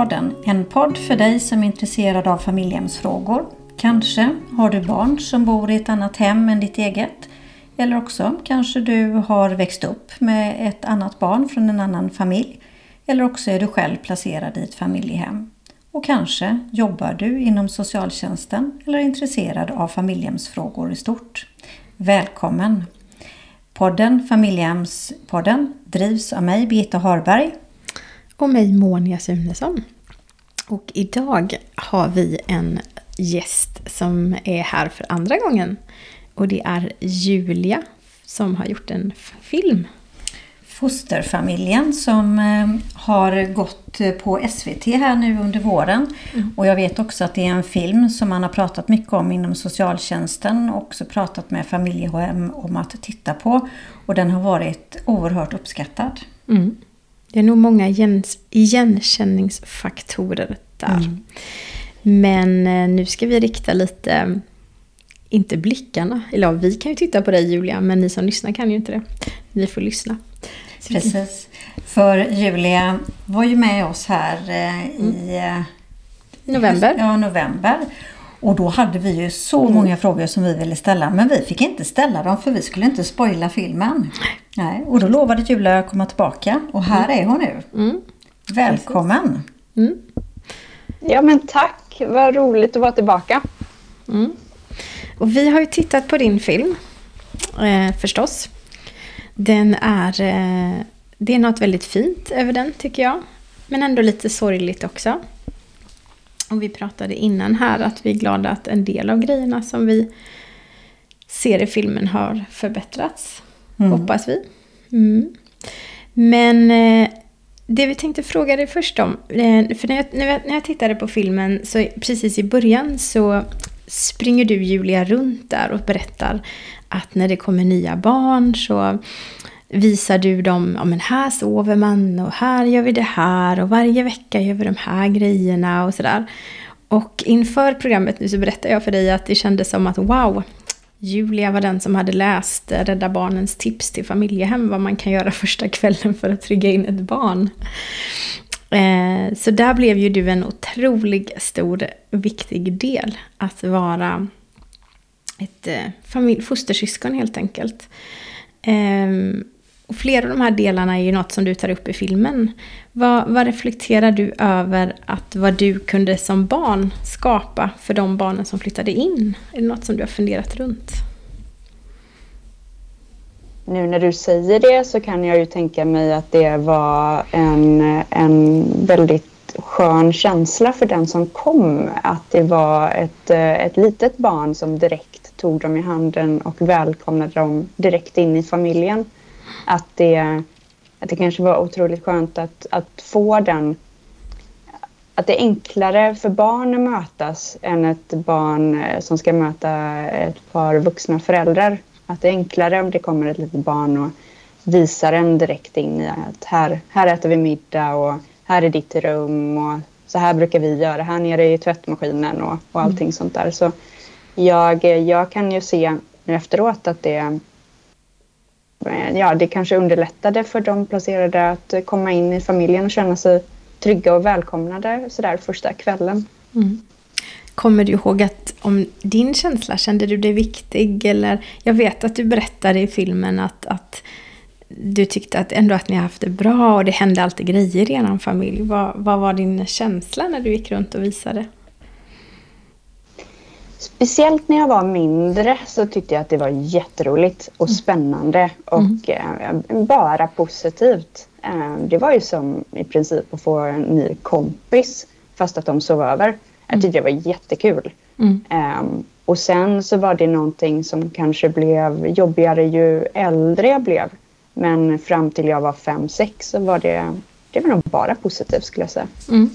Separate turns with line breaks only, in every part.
Familjehemspodden. En podd för dig som är intresserad av familjehemsfrågor. Kanske har du barn som bor i ett annat hem än ditt eget. Eller också kanske du har växt upp med ett annat barn från en annan familj. Eller också är du själv placerad i ett familjehem. Och kanske jobbar du inom socialtjänsten eller är intresserad av familjehemsfrågor i stort. Välkommen! Podden Familjehemspodden drivs av mig, Birgitta Harberg.
Och mig, Monia Sunesson. Och idag har vi en gäst som är här för andra gången. Och det är Julia som har gjort en film.
Fosterfamiljen som eh, har gått på SVT här nu under våren. Mm. Och jag vet också att det är en film som man har pratat mycket om inom socialtjänsten och också pratat med familjehem om att titta på. Och den har varit oerhört uppskattad.
Mm. Det är nog många igenkänningsfaktorer där. Mm. Men eh, nu ska vi rikta lite, inte blickarna, eller vi kan ju titta på dig Julia, men ni som lyssnar kan ju inte det. Ni får lyssna.
Precis. För Julia var ju med oss här eh, i mm.
november.
Ja, november. Och då hade vi ju så mm. många frågor som vi ville ställa. Men vi fick inte ställa dem för vi skulle inte spoila filmen. Nej. Och då lovade Julia att komma tillbaka. Och här mm. är hon nu. Mm. Välkommen! Mm.
Ja men tack! Vad roligt att vara tillbaka.
Mm. Och vi har ju tittat på din film. Eh, förstås. Den är... Eh, det är något väldigt fint över den tycker jag. Men ändå lite sorgligt också. Och vi pratade innan här att vi är glada att en del av grejerna som vi ser i filmen har förbättrats. Mm. Hoppas vi. Mm. Men eh, det vi tänkte fråga dig först om. Eh, för när jag, när jag tittade på filmen så precis i början så springer du Julia runt där och berättar att när det kommer nya barn så visar du dem, ja men här sover man och här gör vi det här och varje vecka gör vi de här grejerna och sådär. Och inför programmet nu så berättade jag för dig att det kändes som att wow, Julia var den som hade läst Rädda Barnens tips till familjehem, vad man kan göra första kvällen för att trygga in ett barn. Eh, så där blev ju du en otroligt stor, viktig del. Att vara ett eh, familj, fostersyskon helt enkelt. Ehm, och flera av de här delarna är ju något som du tar upp i filmen. Vad, vad, reflekterar du över att vad du kunde som barn skapa för de barnen som flyttade in? Är det något som du har funderat runt?
Nu när du säger det så kan jag ju tänka mig att det var en, en väldigt skön känsla för den som kom. Att det var ett, ett litet barn som direkt tog dem i handen och välkomnade dem direkt in i familjen att det, att det kanske var otroligt skönt att, att få den att det är enklare för barn att mötas än ett barn eh, som ska möta ett par vuxna föräldrar. Att det är enklare om det kommer ett litet barn och visar en direkt in i att här, här äter vi middag och här är ditt rum och så här brukar vi göra här nere i tvättmaskinen och, och allting mm. sånt där. Så jag, jag kan ju se nu efteråt att det, Eh, ja, det kanske underlättade för de placerade att komma in i familjen och känna sig trygga och välkomnade sådär första kvällen. Mm.
Kommer du ihåg att om din känsla, kände du dig viktig? Eller, jag vet att du berättade i filmen att, att du tyckte att ändå att ni har haft det bra och det hände alltid grejer i er familj. Vad, vad var din känsla när du gick runt och visade?
Speciellt när jag var mindre så tyckte jag att det var jätteroligt och mm. spännande och mm. eh, bara positivt. Eh, det var ju som i princip att få en ny kompis fast att de sov över. Jag mm. tyckte det var jättekul. Mm. Eh, och sen så var det någonting som kanske blev jobbigare ju äldre jag blev. Men fram till jag var fem sex så var det, det var nog bara positivt skulle jag säga. Mm.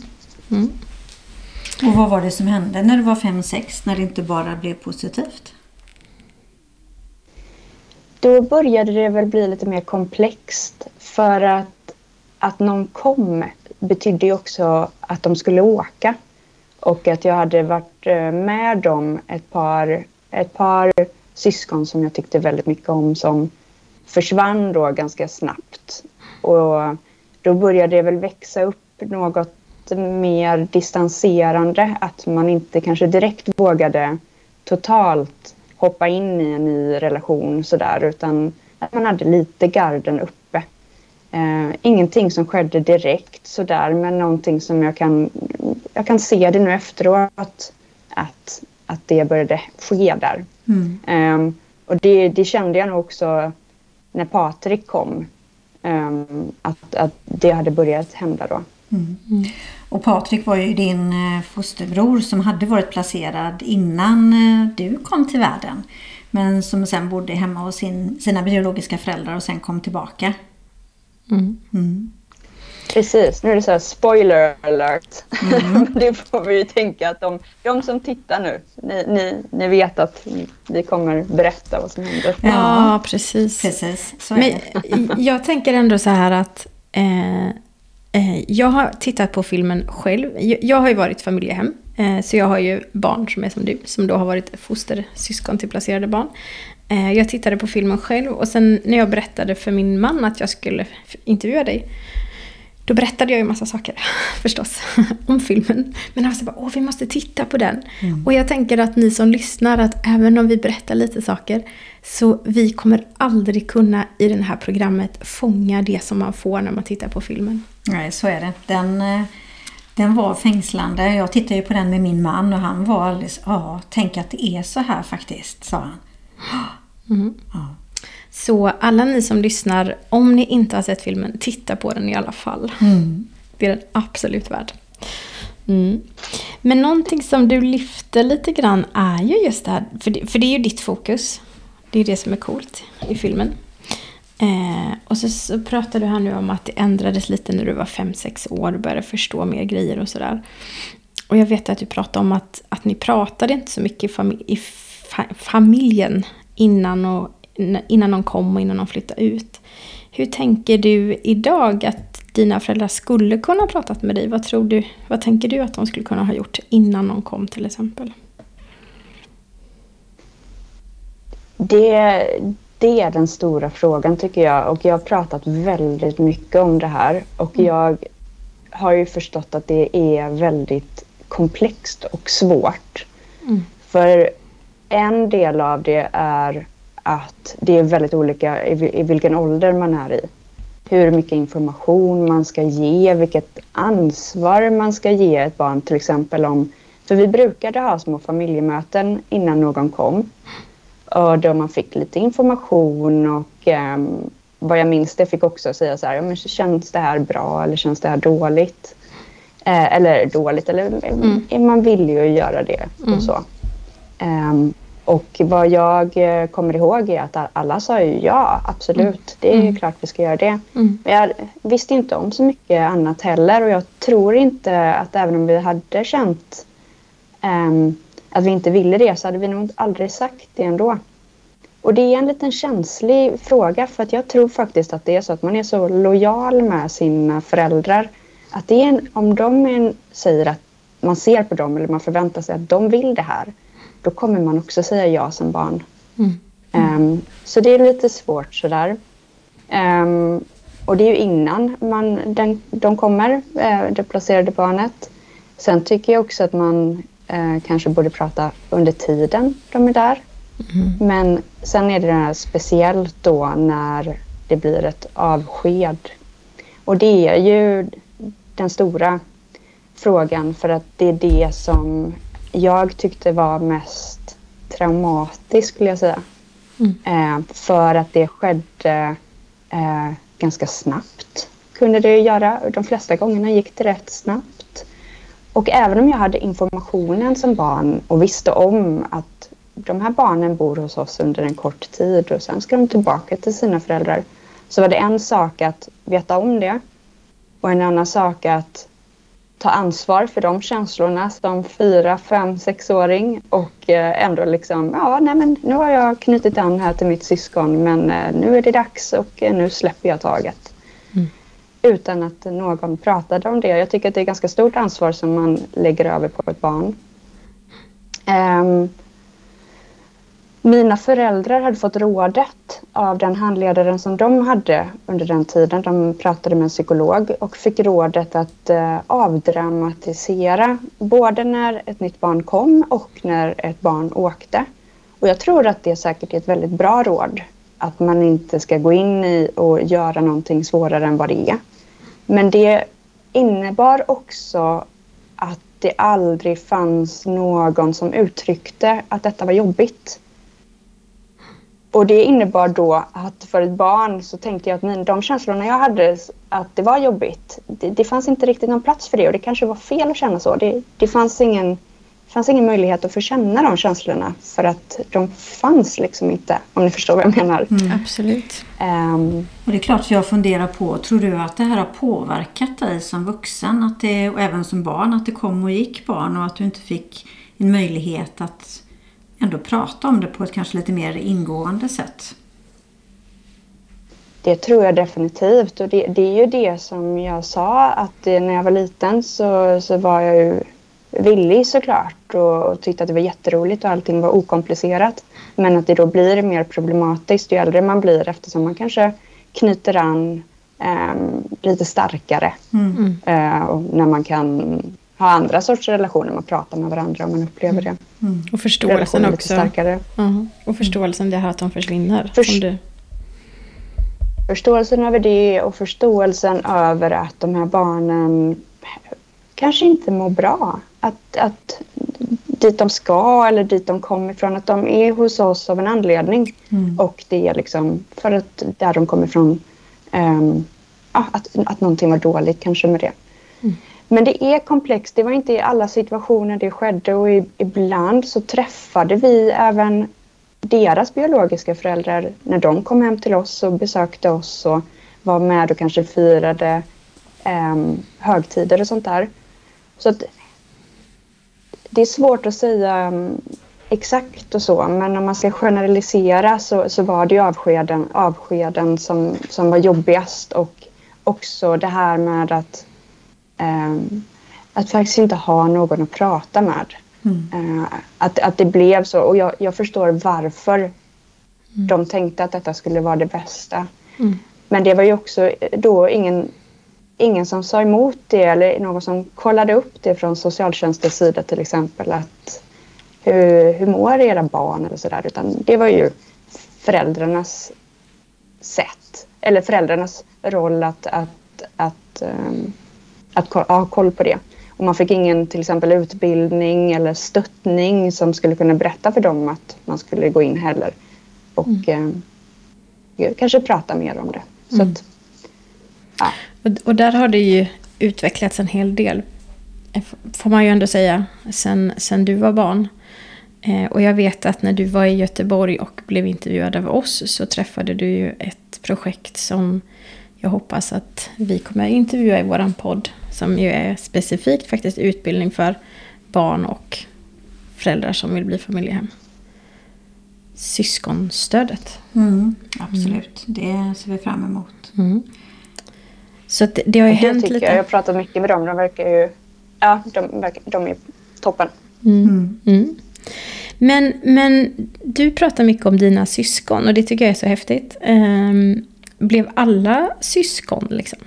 Och vad var det som hände när du var 5-6 när det inte bara blev positivt?
Då började det väl bli lite mer komplext för att, att någon kom betydde ju också att de skulle åka. Och att jag hade varit eh, med dem ett par, ett par syskon som jag tyckte väldigt mycket om som försvann då ganska snabbt. Och då började det väl växa upp något lite mer distanserande. Att man inte kanske direkt vågade totalt hoppa in i en ny relation sådär utan att man hade lite garden uppe. Eh, ingenting som skedde direkt sådär men någonting som jag kan, jag kan se det nu efteråt att, att det började ske där. Mm. Eh, och det, det, kände jag nog också när Patrik kom. Eh, att, att det hade börjat hända då. Mm.
Mm. Och Patrik var ju din eh, fosterbror som hade varit placerad innan eh, du kom till världen. Men som sen bodde hemma hos sin, sina biologiska föräldrar och sen kom tillbaka.
Mm. Mm. Precis, nu är det så här spoiler alert. Mm. det får vi ju tänka att de, de som tittar nu, ni, ni, ni vet att vi kommer berätta vad som händer.
Ja, precis. precis. Men jag tänker ändå så här att eh, jag har tittat på filmen själv. Jag, jag har ju varit familjehem. Eh, så jag har ju barn som är som du, som då har varit fostersyskon till placerade barn. Eh, jag tittade på filmen själv och sen när jag berättade för min man att jag skulle intervjua dig då berättade jag ju massa saker förstås om filmen. Men han sa bara, åh vi måste titta på den. Mm. Och jag tänker att ni som lyssnar, att även om vi berättar lite saker, så vi kommer aldrig kunna i det här programmet fånga det som man får när man tittar på filmen.
Nej, så är det. Den, eh, den var fängslande. Jag tittade ju på den med min man och han var alldeles, ja, tänk att det är så här faktiskt, sa han.
Mm. Ja. Så alla ni som lyssnar, om ni inte har sett filmen, titta på den i alla fall. Mm. Det är den absolut värd. Mm. Men någonting som du lyfter lite grann är ju just det här, för det, för det är ju ditt fokus. Det är det som är coolt i filmen. Eh, och så, så pratar du här nu om att det ändrades lite när du var 5-6 år och började förstå mer grejer och sådär. Och jag vet att du pratade om att, att ni pratade inte så mycket i, i fa familjen innan, och, innan de kom och innan de flyttade ut. Hur tänker du idag att dina föräldrar skulle kunna ha pratat med dig? Vad, tror du, vad tänker du att de skulle kunna ha gjort innan de kom till exempel?
Det, det är den stora frågan tycker jag och jag har pratat väldigt mycket om det här och mm. jag har ju förstått att det är väldigt komplext och svårt. Mm. För en del av det är att det är väldigt olika i, vilken ålder man är i. Hur mycket information man ska ge, vilket ansvar man ska ge ett barn till exempel om för vi brukade ha små familjemöten innan någon kom. Och då man fick lite information och um, vad jag minns det fick också säga så här, ja, men känns det här bra eller känns det här dåligt? Eh, eller dåligt, eller mm. man vill ju göra det och mm. så. Um, och vad jag eh, kommer ihåg är att alla sa ju ja, absolut, mm. det är mm. klart vi ska göra det. Mm. Men jag visste inte om så mycket annat heller och jag tror inte att även om vi hade känt um, att vi inte ville det så hade vi nog aldrig sagt det ändå. Och det är en liten känslig fråga för att jag tror faktiskt att det är så att man är så lojal med sina föräldrar. Att det är en, om de en, säger att man ser på dem eller man förväntar sig att de vill det här, då kommer man också säga ja som barn. Mm. Um, så det är lite svårt sådär. Um, och det är ju innan man, den, de kommer, uh, det placerade barnet. Sen tycker jag också att man uh, kanske borde prata under tiden de är där. Mm. Men sen är det här speciellt då när det blir ett avsked. Och det är ju den stora frågan för att det är det som jag tyckte var mest traumatiskt skulle jag säga. Mm. Eh, för att det skedde eh, ganska snabbt kunde det göra. De flesta gångerna gick det rätt snabbt. Och även om jag hade informationen som barn och visste om att de här barnen bor hos oss under en kort tid och sen ska de tillbaka till sina föräldrar. Så var det en sak att veta om det och en annan sak att ta ansvar för de känslorna som fyra, fem, sexåring och eh, ändå liksom, ja, nej men nu har jag knutit an här till mitt syskon men eh, nu är det dags och eh, nu släpper jag taget. Mm. Utan att någon pratade om det. Jag tycker att det är ganska stort ansvar som man lägger över på ett barn. Um, mina föräldrar hade fått rådet av den handledaren som de hade under den tiden. De pratade med en psykolog och fick rådet att uh, avdramatisera både när ett nytt barn kom och när ett barn åkte. Och jag tror att det säkert är ett väldigt bra råd. Att man inte ska gå in i och göra någonting svårare än vad det är. Men det innebar också att det aldrig fanns någon som uttryckte att detta var jobbigt. Och det innebar då att för ett barn så tänkte jag att de känslorna jag hade, att det var jobbigt, det, det fanns inte riktigt någon plats för det och det kanske var fel att känna så. Det, det fanns ingen fanns ingen möjlighet att få känna de känslorna för att de fanns liksom inte, om ni förstår vad jag menar.
Mm. Absolut.
Um, och det är klart jag funderar på, tror du att det här har påverkat dig som vuxen att det, och även som barn, att det kom och gick barn och att du inte fick en möjlighet att ändå prata om det på ett kanske lite mer ingående sätt?
Det tror jag definitivt och det, det är ju det som jag sa att när jag var liten så, så var jag ju villig såklart och, och tyckte att det var jätteroligt och allting var okomplicerat. Men att det då blir mer problematiskt ju äldre man blir eftersom man kanske knyter an eh, lite starkare. Mm. Eh, och när man kan ha andra sorts relationer, man pratar med varandra om man upplever det.
Mm. Och förståelsen också. Starkare. Uh-huh. Och förståelsen det här att de försvinner. Först- du...
Förståelsen över det och förståelsen över att de här barnen kanske inte mår bra. Att, att dit de ska eller dit de kommer ifrån, att de är hos oss av en anledning. Mm. Och det är liksom för att där de kommer ifrån, um, att, att någonting var dåligt kanske med det. Mm. Men det är komplext. Det var inte i alla situationer det skedde och ibland så träffade vi även deras biologiska föräldrar när de kom hem till oss och besökte oss och var med och kanske firade um, högtider och sånt där. Så att det är svårt att säga um, exakt och så, men om man ska generalisera så, så var det ju avskeden, avskeden som, som var jobbigast och också det här med att, um, att faktiskt inte ha någon att prata med. Mm. Uh, att, att det blev så och jag, jag förstår varför mm. de tänkte att detta skulle vara det bästa. Mm. Men det var ju också då ingen ingen som sa emot det eller någon som kollade upp det från socialtjänstens sida till exempel. att Hur, hur mår era barn eller sådär. Utan det var ju föräldrarnas sätt eller föräldrarnas roll att, att, att, um, att ha koll på det. Och man fick ingen till exempel utbildning eller stöttning som skulle kunna berätta för dem att man skulle gå in heller. Och mm. eh, kanske prata mer om det. Så mm. att,
ja. Och, där har det ju utvecklats en hel del, eh, får man ju ändå säga, sen, sen du var barn. Eh, och jag vet att när du var i Göteborg och blev intervjuad av oss så träffade du ju ett projekt som jag hoppas att vi kommer intervjua i våran podd. Som ju är specifikt faktiskt utbildning för barn och föräldrar som vill bli familjehem. Syskonstödet.
Mm, absolut, mm. det ser vi fram emot. Mm.
Så det, det har ju det hänt lite.
Jag. jag har pratat mycket med dem. De verkar ju... Ja, de, verkar, de är toppen.
Mm. mm. Mm. Men, men du pratar mycket om dina syskon och det tycker jag är så häftigt. Um, blev alla syskon liksom?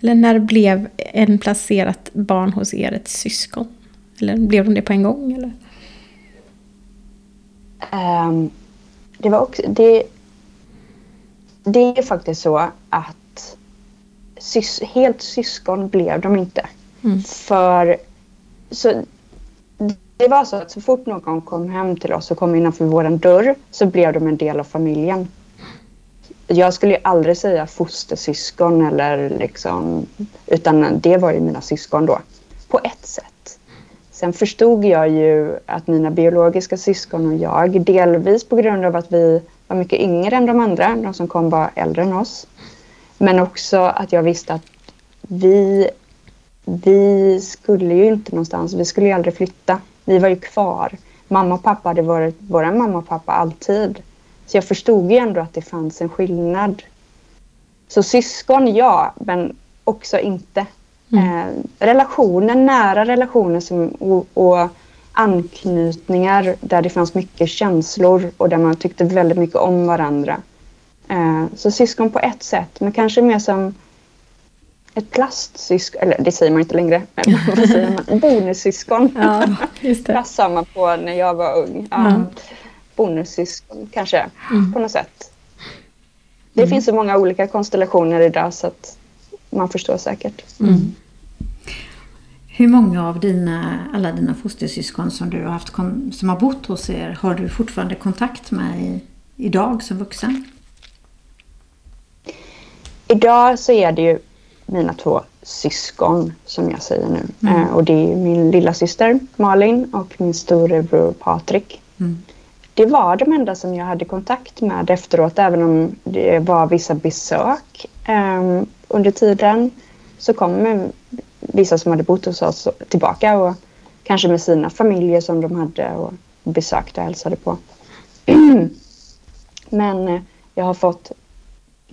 Eller när blev en placerat barn hos er ett syskon? Eller blev de det på en gång? Eller?
Um, det var också... Det, det är faktiskt så att sys helt syskon blev de inte. Mm. För så, det var så att så fort någon kom hem till oss och kom innanför vår dörr så blev de en del av familjen. Jag skulle ju aldrig säga fostersyskon eller liksom, utan det var ju mina syskon då. På ett sätt. Sen förstod jag ju att mina biologiska syskon och jag, delvis på grund av att vi var mycket yngre än de andra, de som kom var äldre än oss, men också att jag visste att vi, vi skulle ju inte någonstans. Vi skulle ju aldrig flytta. Vi var ju kvar. Mamma och pappa hade varit våra mamma och pappa alltid. Så jag förstod ju ändå att det fanns en skillnad. Så syskon, ja, men också inte. Mm. Eh, relationer, nära relationer som, och, och anknytningar där det fanns mycket känslor och där man tyckte väldigt mycket om varandra. Eh, så syskon på ett sätt, men kanske mer som ett plastsyskon, eller det säger man inte längre, men vad säger man? Bonussyskon.
Ja, just det.
Plast sa man på när jag var ung. Ja. Bonussyskon kanske,
Mm.
på något sätt. Det finns så många olika konstellationer idag så att man förstår säkert.
Mm.
Hur många av dina, alla dina fostersyskon som du har haft som har bott hos er har du fortfarande kontakt med i, idag som vuxen?
Idag så är det ju mina två syskon som jag säger nu. Eh, och det är min lilla syster Malin och min storebror Patrik.
Mm.
Det var de enda som jag hade kontakt med efteråt även om det var vissa besök eh, under tiden. Så kom vissa som hade bott hos oss tillbaka och kanske med sina familjer som de hade och besökte och hälsade på. Men eh, jag har fått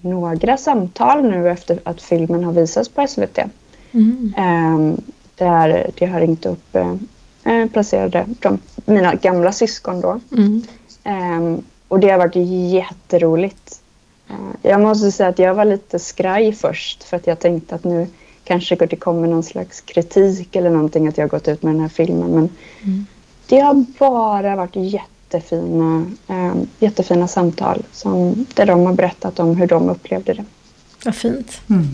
några samtal nu efter att filmen har visats på SVT.
Mm.
Eh, där det har ringt upp eh, eh, placerade de, mina gamla syskon då.
Mm.
Eh, och det har varit jätteroligt. Eh, jag måste säga att jag var lite skraj först för att jag tänkte att nu kanske det kommer någon slags kritik eller någonting att jag har gått ut med den här filmen. Men
Mm.
det har bara varit jättefina, eh, jättefina samtal som, där de har berättat om hur de upplevde det.
Vad fint.
Mm.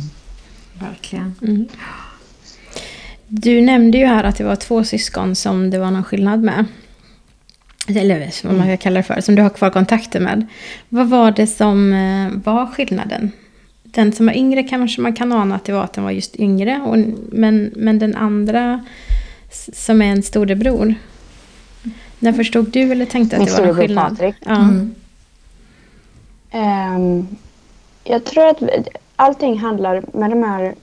Verkligen.
Mm. Du nämnde ju här att det var två syskon som det var någon skillnad med. Eller vad man kan kalla det för, som du har kvar kontakter med. Vad var det som eh, var skillnaden? Den som var yngre kanske man kan ana att det var att den var just yngre. Och, men, men den andra som är en storebror. När förstod du eller tänkte att
Min
det var
storebror
skillnad?
Patrik.
Ja.
Mm.
Ehm, jag tror att allting handlar med de här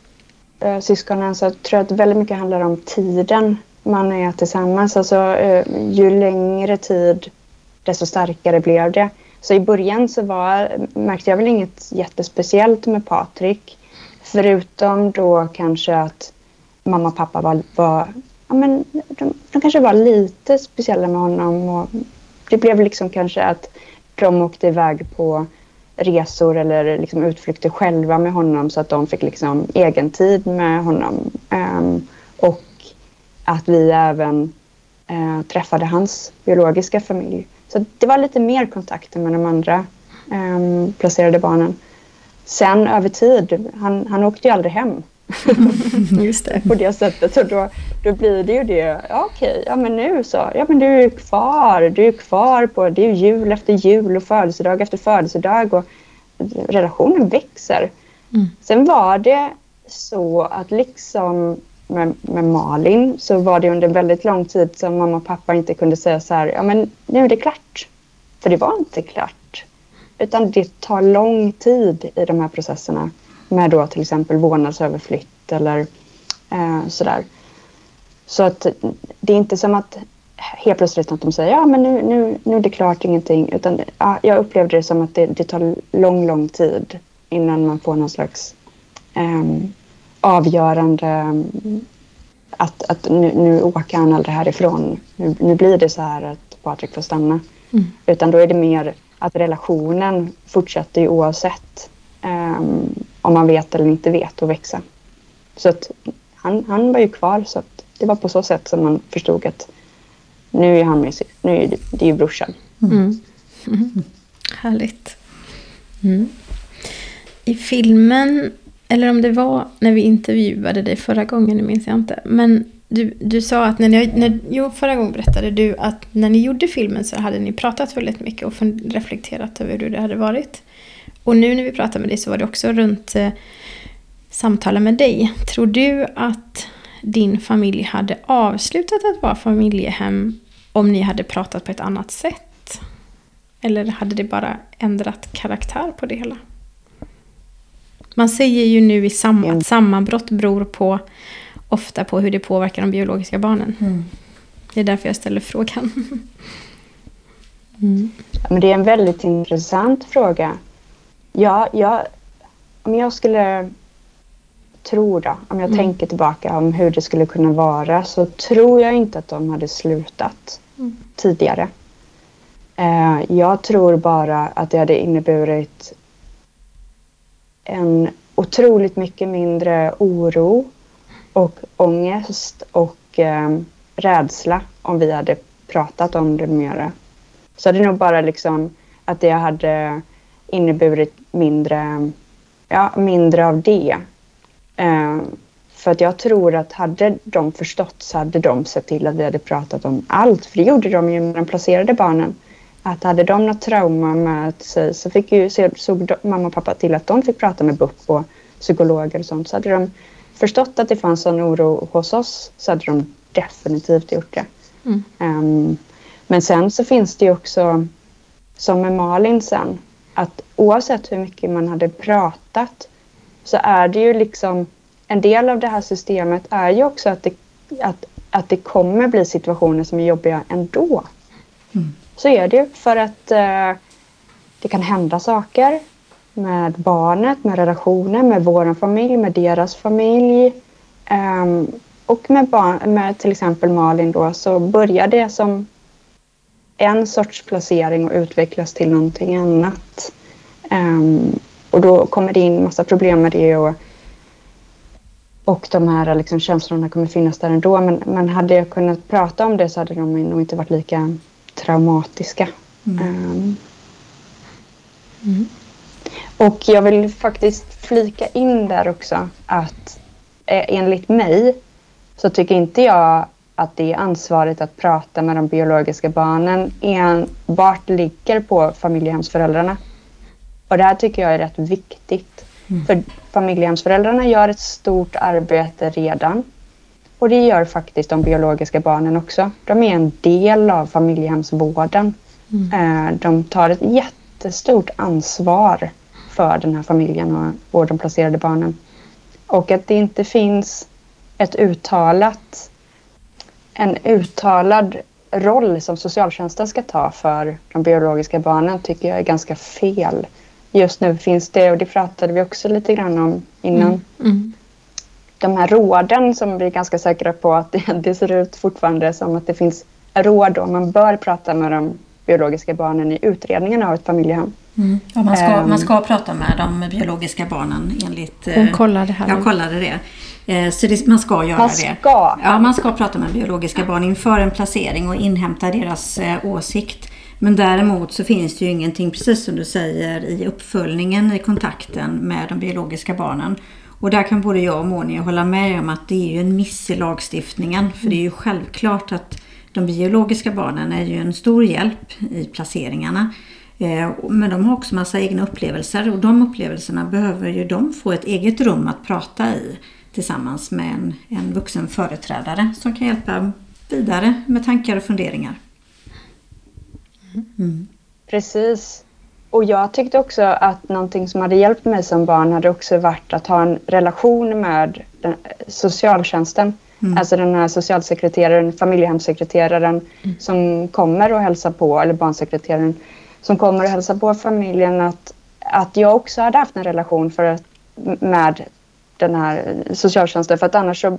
uh, syskonen så tror jag att väldigt mycket handlar om tiden man är tillsammans. Alltså eh, ju längre tid desto starkare blev det. Så i början så var, märkte jag väl inget jättespeciellt med Patrik. Förutom då kanske att mamma och pappa var, var ja, men de, de kanske var lite speciella med honom. Och det blev liksom kanske att de åkte iväg på resor eller liksom utflykter själva med honom så att de fick liksom egen tid med honom. Um, och att vi även uh, träffade hans biologiska familj. Så det var lite mer kontakter med de andra um, placerade barnen. Sen över tid, han, han åkte ju aldrig hem
Just det.
på det sättet. Så då, då blir det ju det, ja okej, ja men nu så, ja men du är ju kvar, du är kvar på, det är ju jul efter jul och födelsedag efter födelsedag och relationen växer.
Mm.
Sen var det så att liksom med, med Malin så var det under väldigt lång tid som mamma och pappa inte kunde säga så här, ja men nu är det klart. För det var inte klart. Utan det tar lång tid i de här processerna med då till exempel vårdnadsöverflytt eller eh, sådär. Så att det är inte som att helt plötsligt att de säger ja men nu, nu, nu är det klart ingenting. Utan ja, jag upplevde det som att det, det tar lång, lång tid innan man får någon slags ehm, avgörande ehm, att, att nu, nu åker han aldrig härifrån. Nu, nu blir det så här att Patrik får stanna.
Mm.
Utan då är det mer att relationen fortsätter ju oavsett ehm, om man vet eller inte vet att växa. Så att han, han var ju kvar så att det var på så sätt som man förstod att nu är han med, sy- nu är det, det är ju brorsan.
Mm. Mm. Härligt. Mm. I filmen, eller om det var när vi intervjuade dig förra gången, nu minns jag inte. Men du, du sa att när ni, när, jo, förra gången berättade du att när ni gjorde filmen så hade ni pratat väldigt mycket och reflekterat över hur det hade varit. Och nu när vi pratar med dig så var det också runt eh, samtalen med dig. Tror du att din familj hade avslutat att vara familjehem om ni hade pratat på ett annat sätt? Eller hade det bara ändrat karaktär på det hela? Man säger ju nu i sam
Mm.
att sammanbrott beror på ofta på hur det påverkar de biologiska barnen.
Mm.
Det är därför jag ställer frågan. Mm.
Ja, Men det är en väldigt intressant fråga. Ja, jag, om jag skulle tro då, om jag
Mm.
tänker tillbaka om hur det skulle kunna vara så tror jag inte att de hade slutat
Mm.
tidigare. Eh, jag tror bara att det hade inneburit en otroligt mycket mindre oro och ångest och eh, rädsla om vi hade pratat om det mera. Så det är nog bara liksom att det hade inneburit mindre, ja, mindre av det. Eh, för att jag tror att hade de förstått så hade de sett till att vi hade pratat om allt. För det gjorde de ju med de placerade barnen. Att hade de något trauma med sig så fick ju, såg mamma och pappa till att de fick prata med BUP och psykologer och sånt. Så hade de förstått att det fanns en oro hos oss så hade de definitivt gjort det. Mm. Um, men sen så finns det ju också, som med Malin sen, att oavsett hur mycket man hade pratat så är det ju liksom en del av det här systemet är ju också att det, att, att det kommer bli situationer som är jobbiga ändå. Mm. Så är det ju för att uh, det kan hända saker med barnet, med relationen, med vår familj, med deras familj. Um, och med, barn, med till exempel Malin då så börjar det som en sorts placering och utvecklas till någonting annat. Um, och då kommer det in massa problem med det och, och de här liksom, känslorna kommer finnas där ändå. Men, men hade jag kunnat prata om det så hade de nog inte varit lika traumatiska. Mm. Um, mm. Och jag vill faktiskt flika in där också att eh, enligt mig så tycker inte jag att det ansvaret att prata med de biologiska barnen enbart ligger på familjehemsföräldrarna. Och det här tycker jag är rätt viktigt. Mm. För familjehemsföräldrarna gör ett stort arbete redan. Och det gör faktiskt de biologiska barnen också. De är en del av familjehemsvården. Mm. Eh, de tar ett jättestort ansvar för den här familjen och vårdomplacerade barnen. Och att det inte finns ett uttalat, en uttalad roll som socialtjänsten ska ta för de biologiska barnen tycker jag är ganska fel. Just nu finns det, och det pratade vi också lite grann om innan, mm. Mm. de här råden som vi är ganska säkra på att det, det ser ut fortfarande som att det finns råd och man bör prata med de biologiska barnen i utredningen av ett familjehem.
Mm. Ja, man, ska, um, man ska prata med de biologiska barnen enligt...
Hon kollade här.
Jag kollade det. Eh, så det, man ska göra
man
ska.
det.
Ja, man ska prata med biologiska barn inför en placering och inhämta deras eh, åsikt. Men däremot så finns det ju ingenting, precis som du säger, i uppföljningen i kontakten med de biologiska barnen. Och där kan både jag och Monia hålla med om att det är ju en miss i lagstiftningen. För det är ju självklart att de biologiska barnen är ju en stor hjälp i placeringarna. Eh, men de har också massa egna upplevelser och de upplevelserna behöver ju de få ett eget rum att prata i tillsammans med en, en vuxen företrädare som kan hjälpa vidare med tankar och funderingar.
Mm. Precis. Och jag tyckte också att någonting som hade hjälpt mig som barn hade också varit att ha en relation med den, socialtjänsten. Mm. Alltså den här socialsekreteraren, familjehemssekreteraren mm. som kommer och hälsar på, eller barnsekreteraren som kommer och hälsar på familjen. Att, att jag också hade haft en relation för att, med den här socialtjänsten. För att annars så,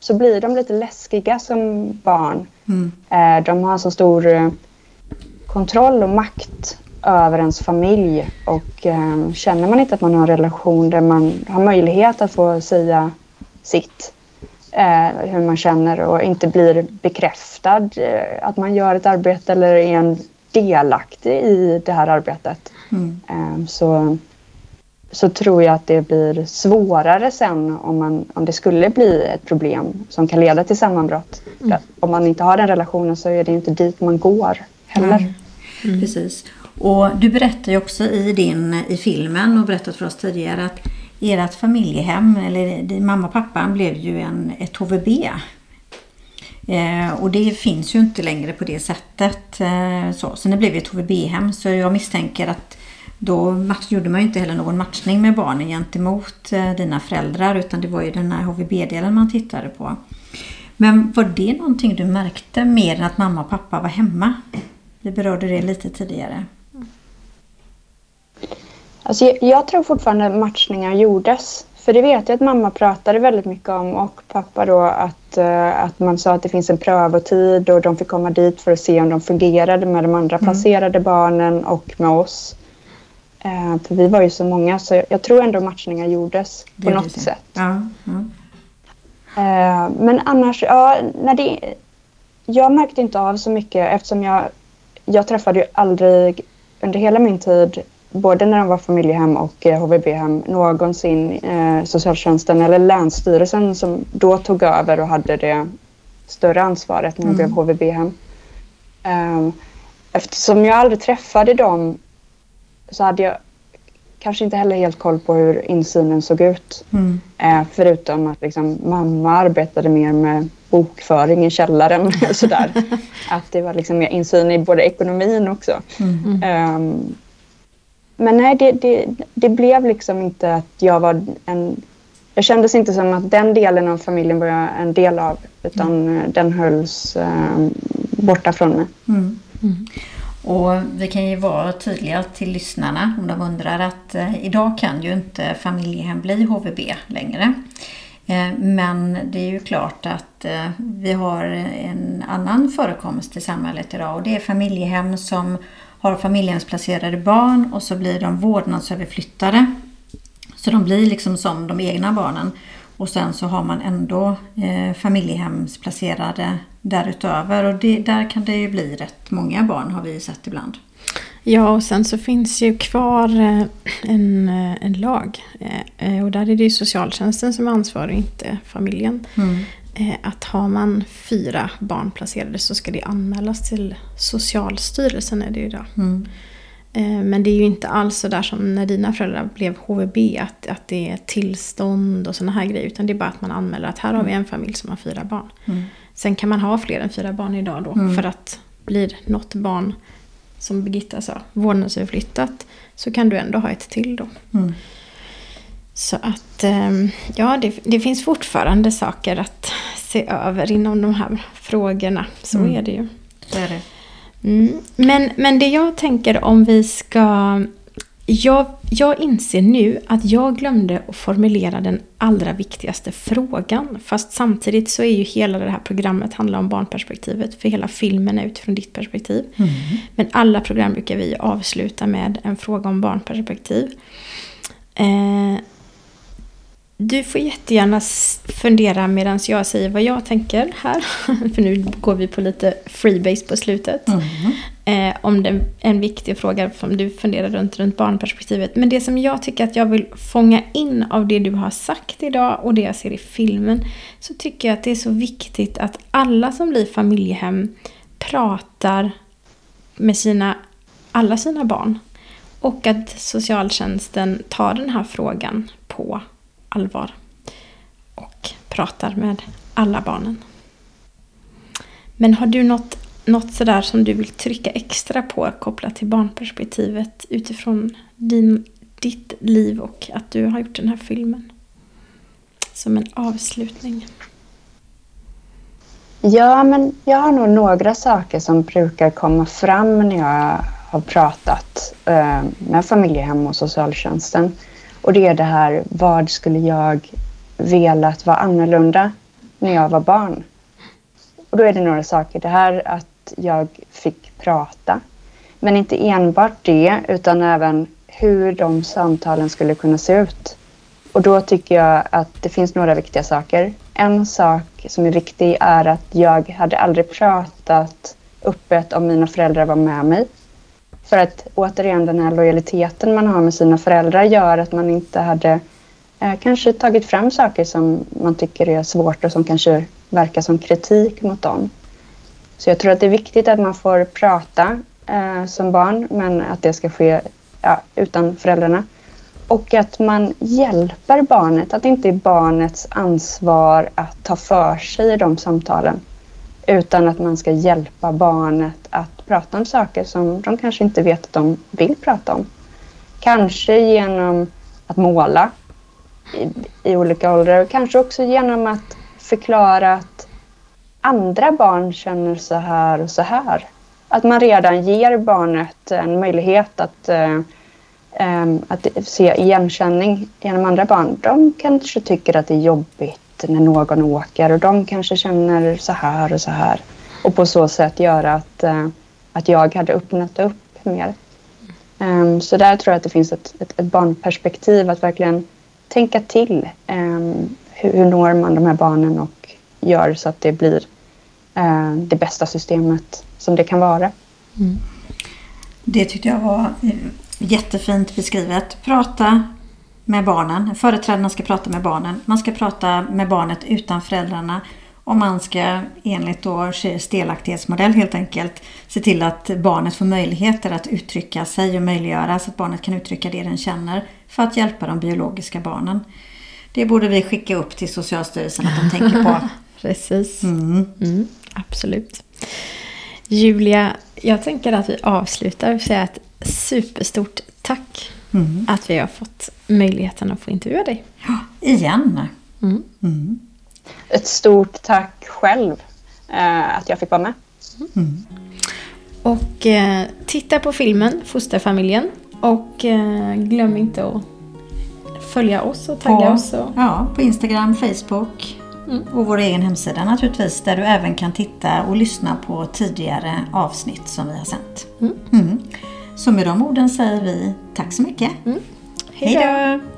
så blir de lite läskiga som barn. Mm. Eh, de har så stor eh, kontroll och makt över ens familj. Och eh, känner man inte att man har en relation där man har möjlighet att få säga sitt eh, hur man känner och inte blir bekräftad eh, att man gör ett arbete eller är en delaktig i det här arbetet. Mm. Eh, så, så tror jag att det blir svårare sen om, man, om det skulle bli ett problem som kan leda till sammanbrott. Mm. Om man inte har den relationen så är det inte dit man går heller.
Mm. Precis. Och du berättar ju också i, din, i filmen och berättat för oss tidigare att ert familjehem, eller din mamma och pappa, blev ju en, ett HVB. Eh, och det finns ju inte längre på det sättet. Eh, så. så det blev ett HVB-hem så jag misstänker att då match, gjorde man ju inte heller någon matchning med barnen gentemot eh, dina föräldrar utan det var ju den här HVB-delen man tittade på. Men var det någonting du märkte mer än att mamma och pappa var hemma? Vi berörde det lite tidigare.
Alltså jag, jag tror fortfarande matchningar gjordes. För det vet jag att mamma pratade väldigt mycket om och pappa då att, uh, att man sa att det finns en prövotid och de fick komma dit för att se om de fungerade med de andra mm. placerade barnen och med oss. Eh, för vi var ju så många så jag, tror ändå matchningar gjordes på något sätt.
Ja, ja.
Eh, men annars, ja, när det, jag märkte inte av så mycket eftersom jag, jag träffade ju aldrig under hela min tid både när de var familjehem och eh, HVB-hem någonsin eh, socialtjänsten eller Länsstyrelsen som då tog över och hade det större ansvaret när det mm. blev HVB-hem. Eh, eftersom jag aldrig träffade dem så hade jag kanske inte heller helt koll på hur insynen såg ut. Mm. Eh, förutom att liksom, mamma arbetade mer med bokföring i källaren. sådär. Att det var liksom mer insyn i både ekonomin också. Mm. Um, men nej, det, det, det, blev liksom inte att jag var en... Jag kändes inte som att den delen av familjen var jag en del av. Utan mm. den hölls um, borta från mig.
Och vi kan ju vara tydliga till lyssnarna om de undrar att eh, idag kan ju inte familjehem bli HVB längre. Eh, men det är ju klart att eh, vi har en annan förekomst i samhället idag och det är familjehem som har familjehemsplacerade barn och så blir de vårdnadsöverflyttade. Så de blir liksom som de egna barnen. Och sen så har man ändå eh, familjehemsplacerade därutöver och det, där kan det ju bli rätt många barn har vi sett ibland.
Ja, och sen så finns ju kvar eh, en, eh, en lag. Eh, och där är det ju socialtjänsten som ansvarar, inte familjen. Mm. Att har man fyra barn placerade så ska det anmälas till Socialstyrelsen är det ju idag. Mm. Men det är ju inte alls så där som när dina föräldrar blev HVB, att, att det är tillstånd och sådana här grejer. Utan det är bara att man anmäler att här har vi en familj som har fyra barn. Mm. Sen kan man ha fler än fyra barn idag då. Mm. För att blir något barn som Birgitta sa, vårdnadsöverflyttat så kan du ändå ha ett till då. Mm. Så att ehm, ja, det, det, finns fortfarande saker att se över inom de här frågorna. Så mm. är det ju.
Det är det.
Mm. Men, men det jag tänker om vi ska jag, jag inser nu att jag glömde att formulera den allra viktigaste frågan. Fast samtidigt så är ju hela det här programmet handlar om barnperspektivet. För hela filmen är utifrån ditt perspektiv. Mm. Men alla program brukar vi avsluta med en fråga om barnperspektiv. Eh, du får jättegärna fundera medan jag säger vad jag tänker här. För nu går vi på lite freebase på slutet. Mm. Eh, om det är en viktig fråga som du funderar runt, runt barnperspektivet. Men det som jag tycker att jag vill fånga in av det du har sagt idag och det jag ser i filmen. Så tycker jag att det är så viktigt att alla som blir familjehem pratar med sina, alla sina barn. Och att socialtjänsten tar den här frågan på allvar. Och pratar med alla barnen. Men har du något, något sådär som du vill trycka extra på kopplat till barnperspektivet utifrån din, ditt liv och att du har gjort den här filmen? Som en avslutning.
Ja, men jag har nog några saker som brukar komma fram när jag har pratat eh, med familjehem och socialtjänsten. Och det är det här, vad skulle jag velat vara annorlunda när jag var barn? Och då är det några saker. Det här att jag fick prata. Men inte enbart det, utan även hur de samtalen skulle kunna se ut. Och då tycker jag att det finns några viktiga saker. En sak som är viktig är att jag hade aldrig pratat öppet om mina föräldrar var med mig. För att återigen den här lojaliteten man har med sina föräldrar gör att man inte hade eh, kanske tagit fram saker som man tycker är svårt och som kanske verkar som kritik mot dem. Så jag tror att det är viktigt att man får prata eh, som barn men att det ska ske ja, utan föräldrarna. Och att man hjälper barnet, att det inte är barnets ansvar att ta för sig i de samtalen. Utan att man ska hjälpa barnet att prata om saker som de kanske inte vet att de vill prata om. Kanske genom att måla i, i olika åldrar och kanske också genom att förklara att andra barn känner så här och så här. Att man redan ger barnet en möjlighet att, äh, att se igenkänning genom andra barn. De kanske tycker att det är jobbigt när någon åker och de kanske känner så här och så här. Och på så sätt göra att, eh, att jag hade öppnat upp mer. Um, så där tror jag att det finns ett, ett, ett barnperspektiv att verkligen tänka till. Um, hur, hur når man de här barnen och gör så att det blir uh, det bästa systemet som det kan vara. Mm.
Det tyckte jag var eh, jättefint beskrivet. Prata med barnen. Företrädarna ska prata med barnen. Man ska prata med barnet utan föräldrarna. Och man ska enligt då delaktighetsmodell helt enkelt se till att barnet får möjligheter att uttrycka sig och möjliggöra så att barnet kan uttrycka det den känner för att hjälpa de biologiska barnen. Det borde vi skicka upp till Socialstyrelsen att de tänker på.
Precis. Mm. Mm, absolut. Julia, jag tänker att vi avslutar och säger ett superstort tack mm. att vi har fått möjligheten att få intervjua dig.
Ja, igen. Mm.
Mm. Ett stort tack själv eh, att jag fick vara med. Mm.
Och eh, titta på filmen Fosterfamiljen och eh, glöm inte att följa oss och tagga
på,
oss. Och...
Ja, på Instagram, Facebook mm. och vår egen hemsida naturligtvis där du även kan titta och lyssna på tidigare avsnitt som vi har sänt. Så med de orden säger vi tack så mycket.
Mm. Hej då!